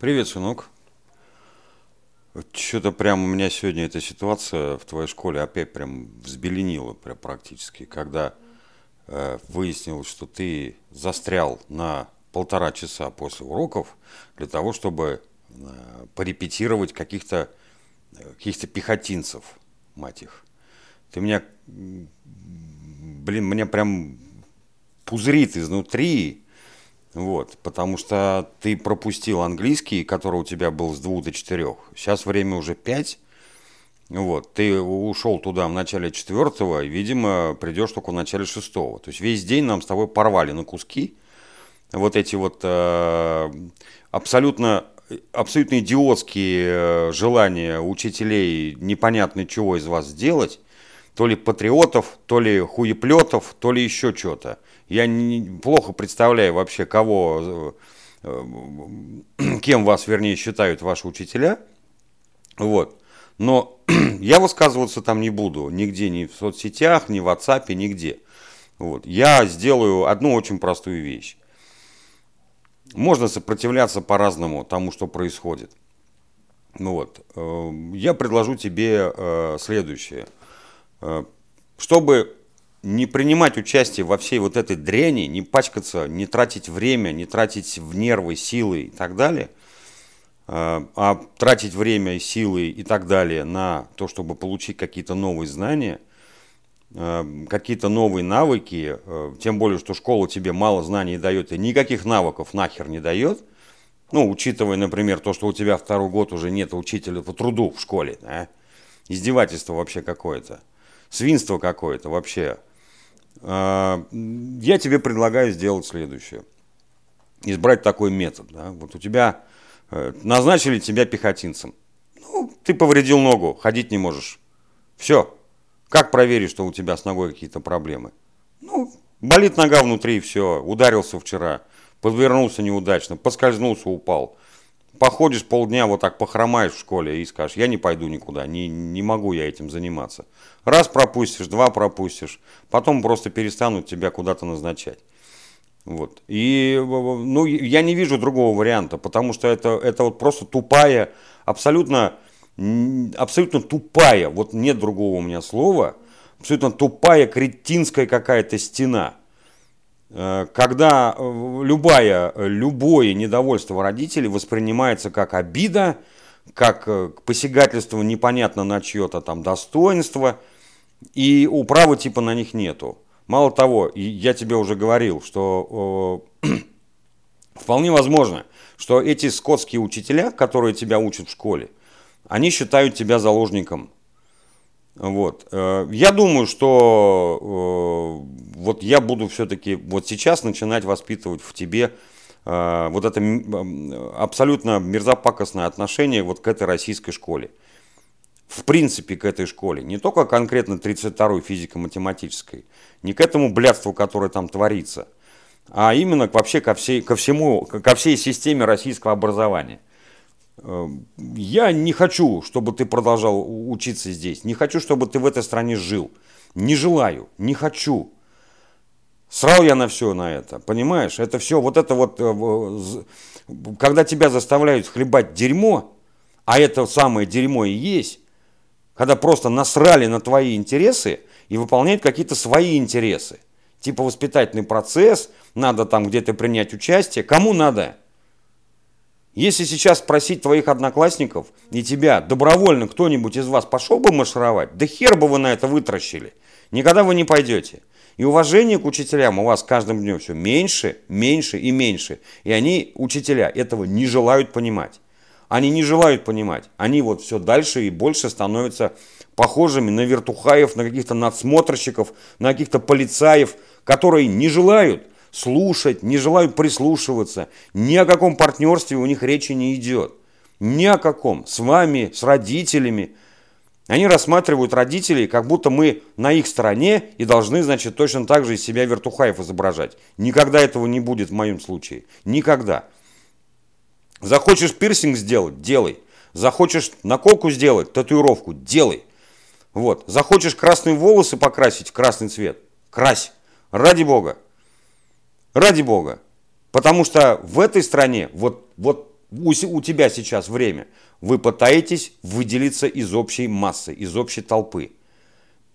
Привет, сынок. Что-то прям у меня сегодня эта ситуация в твоей школе опять прям взбеленила прям практически, когда э, выяснилось, что ты застрял на полтора часа после уроков для того, чтобы э, порепетировать каких-то каких-то пехотинцев, мать их. Ты меня, блин, меня прям пузырит изнутри, вот, потому что ты пропустил английский, который у тебя был с двух до четырех. Сейчас время уже пять. Вот, ты ушел туда в начале четвертого, и, видимо, придешь только в начале шестого. То есть весь день нам с тобой порвали на куски. Вот эти вот э, абсолютно, абсолютно идиотские э, желания учителей непонятно чего из вас сделать. То ли патриотов, то ли хуеплетов, то ли еще что-то. Я не, плохо представляю вообще, кого, э, кем вас, вернее, считают ваши учителя. Вот. Но я высказываться там не буду, нигде, ни в соцсетях, ни в WhatsApp, нигде. Вот. Я сделаю одну очень простую вещь. Можно сопротивляться по-разному тому, что происходит. Ну вот. Э, я предложу тебе э, следующее. Чтобы не принимать участие во всей вот этой дряни, не пачкаться, не тратить время, не тратить в нервы, силы и так далее, а, а тратить время, силы и так далее на то, чтобы получить какие-то новые знания, а, какие-то новые навыки, тем более, что школа тебе мало знаний дает и никаких навыков нахер не дает, ну, учитывая, например, то, что у тебя второй год уже нет учителя по труду в школе, да? издевательство вообще какое-то, свинство какое-то вообще, а, я тебе предлагаю сделать следующее. Избрать такой метод. Да? Вот у тебя э, назначили тебя пехотинцем. Ну, ты повредил ногу, ходить не можешь. Все. Как проверить, что у тебя с ногой какие-то проблемы? Ну, болит нога внутри, все. Ударился вчера, подвернулся неудачно, поскользнулся, упал походишь полдня, вот так похромаешь в школе и скажешь, я не пойду никуда, не, не могу я этим заниматься. Раз пропустишь, два пропустишь, потом просто перестанут тебя куда-то назначать. Вот. И ну, я не вижу другого варианта, потому что это, это вот просто тупая, абсолютно, абсолютно тупая, вот нет другого у меня слова, абсолютно тупая, кретинская какая-то стена – когда э, любая, любое недовольство родителей воспринимается как обида, как э, посягательство непонятно на чье-то там достоинство, и управы типа на них нету. Мало того, я тебе уже говорил, что э, вполне возможно, что эти скотские учителя, которые тебя учат в школе, они считают тебя заложником вот. Э, я думаю, что э, вот я буду все-таки вот сейчас начинать воспитывать в тебе э, вот это абсолютно мерзопакостное отношение вот к этой российской школе. В принципе, к этой школе. Не только конкретно 32-й физико-математической, не к этому блядству, которое там творится, а именно вообще ко, всей, ко всему, ко всей системе российского образования. Эм, я не хочу, чтобы ты продолжал учиться здесь. Не хочу, чтобы ты в этой стране жил. Не желаю, не хочу. Срал я на все на это, понимаешь? Это все, вот это вот, э, когда тебя заставляют хлебать дерьмо, а это самое дерьмо и есть, когда просто насрали на твои интересы и выполняют какие-то свои интересы. Типа воспитательный процесс, надо там где-то принять участие. Кому надо? Если сейчас спросить твоих одноклассников и тебя, добровольно кто-нибудь из вас пошел бы маршировать, да хер бы вы на это вытращили. Никогда вы не пойдете. И уважение к учителям у вас каждым днем все меньше, меньше и меньше. И они, учителя, этого не желают понимать. Они не желают понимать. Они вот все дальше и больше становятся похожими на вертухаев, на каких-то надсмотрщиков, на каких-то полицаев, которые не желают слушать, не желают прислушиваться. Ни о каком партнерстве у них речи не идет. Ни о каком. С вами, с родителями. Они рассматривают родителей, как будто мы на их стороне и должны, значит, точно так же из себя вертухаев изображать. Никогда этого не будет в моем случае. Никогда. Захочешь пирсинг сделать – делай. Захочешь наколку сделать, татуировку – делай. Вот. Захочешь красные волосы покрасить красный цвет – крась. Ради бога. Ради бога. Потому что в этой стране вот, вот у, тебя сейчас время, вы пытаетесь выделиться из общей массы, из общей толпы.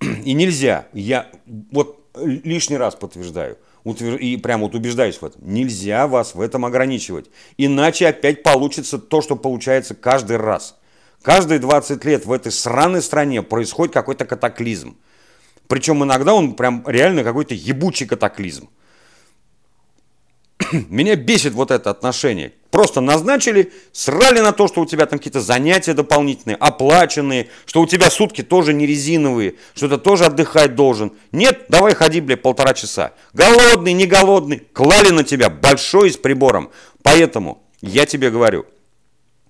И нельзя, я вот лишний раз подтверждаю, и прям вот убеждаюсь в этом, нельзя вас в этом ограничивать. Иначе опять получится то, что получается каждый раз. Каждые 20 лет в этой сраной стране происходит какой-то катаклизм. Причем иногда он прям реально какой-то ебучий катаклизм. Меня бесит вот это отношение. Просто назначили, срали на то, что у тебя там какие-то занятия дополнительные, оплаченные, что у тебя сутки тоже не резиновые, что ты тоже отдыхать должен. Нет, давай ходи, бля, полтора часа. Голодный, не голодный, клали на тебя большой с прибором. Поэтому я тебе говорю,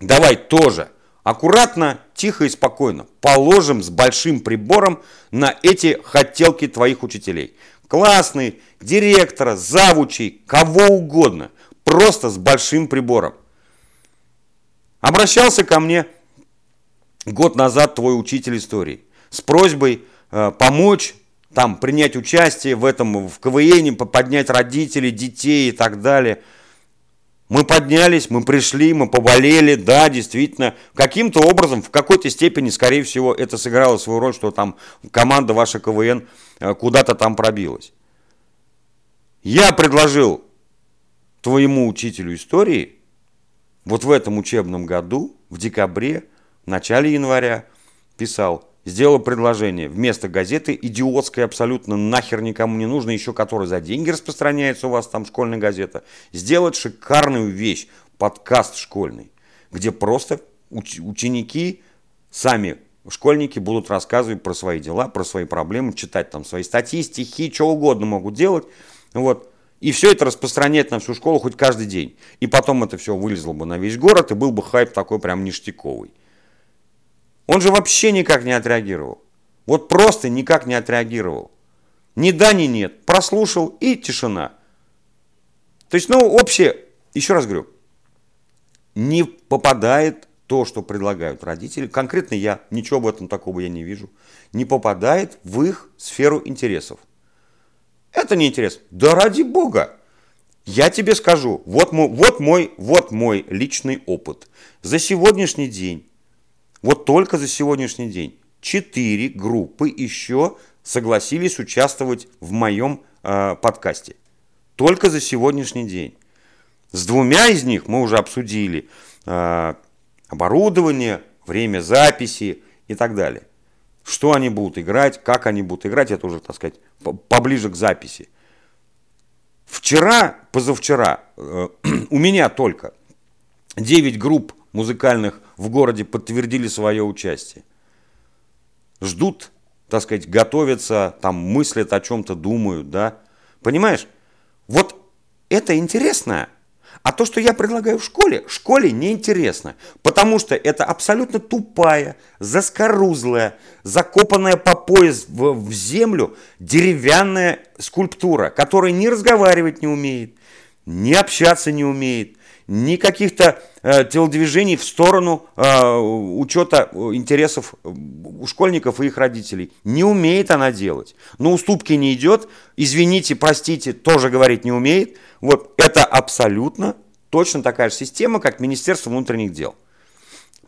давай тоже аккуратно, тихо и спокойно положим с большим прибором на эти хотелки твоих учителей классный, директора, завучей, кого угодно, просто с большим прибором. Обращался ко мне год назад твой учитель истории с просьбой э, помочь там принять участие в этом, в КВН, поднять родителей, детей и так далее. Мы поднялись, мы пришли, мы поболели, да, действительно, каким-то образом, в какой-то степени, скорее всего, это сыграло свою роль, что там команда ваша КВН э, куда-то там пробилась. Я предложил твоему учителю истории вот в этом учебном году, в декабре, в начале января, писал, сделал предложение вместо газеты идиотской абсолютно нахер никому не нужно, еще которая за деньги распространяется у вас там школьная газета, сделать шикарную вещь, подкаст школьный, где просто уч ученики сами школьники будут рассказывать про свои дела, про свои проблемы, читать там свои статьи, стихи, что угодно могут делать. Вот. И все это распространять на всю школу хоть каждый день. И потом это все вылезло бы на весь город, и был бы хайп такой прям ништяковый. Он же вообще никак не отреагировал. Вот просто никак не отреагировал. Ни да, ни нет. Прослушал и тишина. То есть, ну, общее, еще раз говорю, не попадает то, что предлагают родители, конкретно я, ничего в этом такого я не вижу, не попадает в их сферу интересов. Это не интересно. Да ради бога. Я тебе скажу, вот мой, вот мой, вот мой личный опыт. За сегодняшний день вот только за сегодняшний день четыре группы еще согласились участвовать в моем э, подкасте. Только за сегодняшний день. С двумя из них мы уже обсудили э, оборудование, время записи и так далее. Что они будут играть, как они будут играть, это уже, так сказать, поближе к записи. Вчера, позавчера, э, у меня только 9 групп музыкальных в городе подтвердили свое участие. Ждут, так сказать, готовятся, там мыслят о чем-то, думают, да. Понимаешь? Вот это интересно. А то, что я предлагаю в школе, школе неинтересно, потому что это абсолютно тупая, заскорузлая, закопанная по пояс в, в землю деревянная скульптура, которая ни разговаривать не умеет, ни общаться не умеет, ни каких-то э, телодвижений в сторону э, учета э, интересов э, у школьников и их родителей. Не умеет она делать. Но уступки не идет. Извините, простите, тоже говорить не умеет. Вот это абсолютно точно такая же система, как Министерство внутренних дел.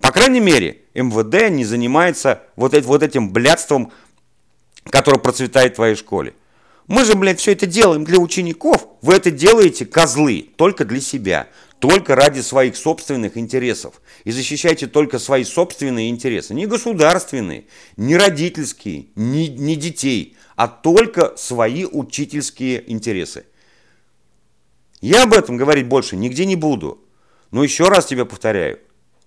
По крайней мере, МВД не занимается вот, этим, вот этим блядством, которое процветает в твоей школе. Мы же, блядь, все это делаем для учеников. Вы это делаете, козлы, только для себя только ради своих собственных интересов. И защищайте только свои собственные интересы. Не государственные, не родительские, не, не детей, а только свои учительские интересы. Я об этом говорить больше нигде не буду. Но еще раз тебе повторяю,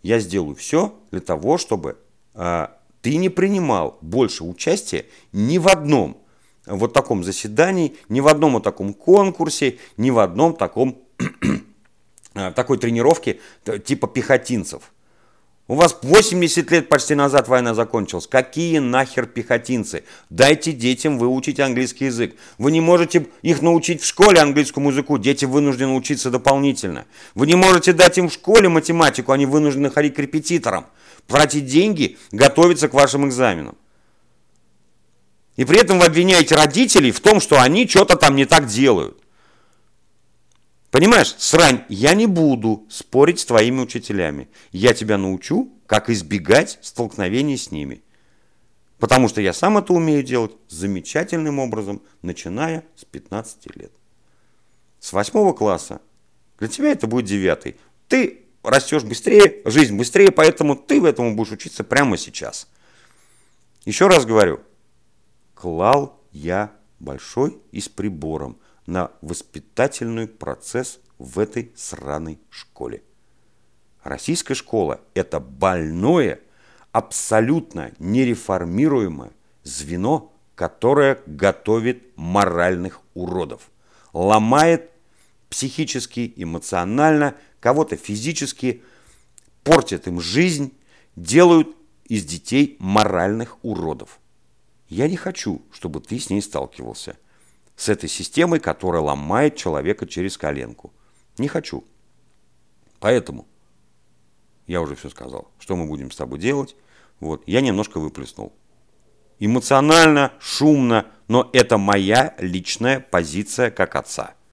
я сделаю все для того, чтобы э, ты не принимал больше участия ни в одном вот таком заседании, ни в одном вот таком конкурсе, ни в одном таком такой тренировки типа пехотинцев. У вас 80 лет почти назад война закончилась. Какие нахер пехотинцы? Дайте детям выучить английский язык. Вы не можете их научить в школе английскому языку. Дети вынуждены учиться дополнительно. Вы не можете дать им в школе математику. Они вынуждены ходить к репетиторам. Тратить деньги, готовиться к вашим экзаменам. И при этом вы обвиняете родителей в том, что они что-то там не так делают. Понимаешь, срань, я не буду спорить с твоими учителями. Я тебя научу, как избегать столкновений с ними. Потому что я сам это умею делать замечательным образом, начиная с 15 лет. С 8 класса. Для тебя это будет 9. Ты растешь быстрее, жизнь быстрее, поэтому ты в этом будешь учиться прямо сейчас. Еще раз говорю, клал я большой и с прибором – на воспитательный процесс в этой сраной школе. Российская школа – это больное, абсолютно нереформируемое звено, которое готовит моральных уродов, ломает психически, эмоционально, кого-то физически, портит им жизнь, делают из детей моральных уродов. Я не хочу, чтобы ты с ней сталкивался – с этой системой, которая ломает человека через коленку. Не хочу. Поэтому я уже все сказал, что мы будем с тобой делать. Вот, я немножко выплеснул. Эмоционально, шумно, но это моя личная позиция как отца.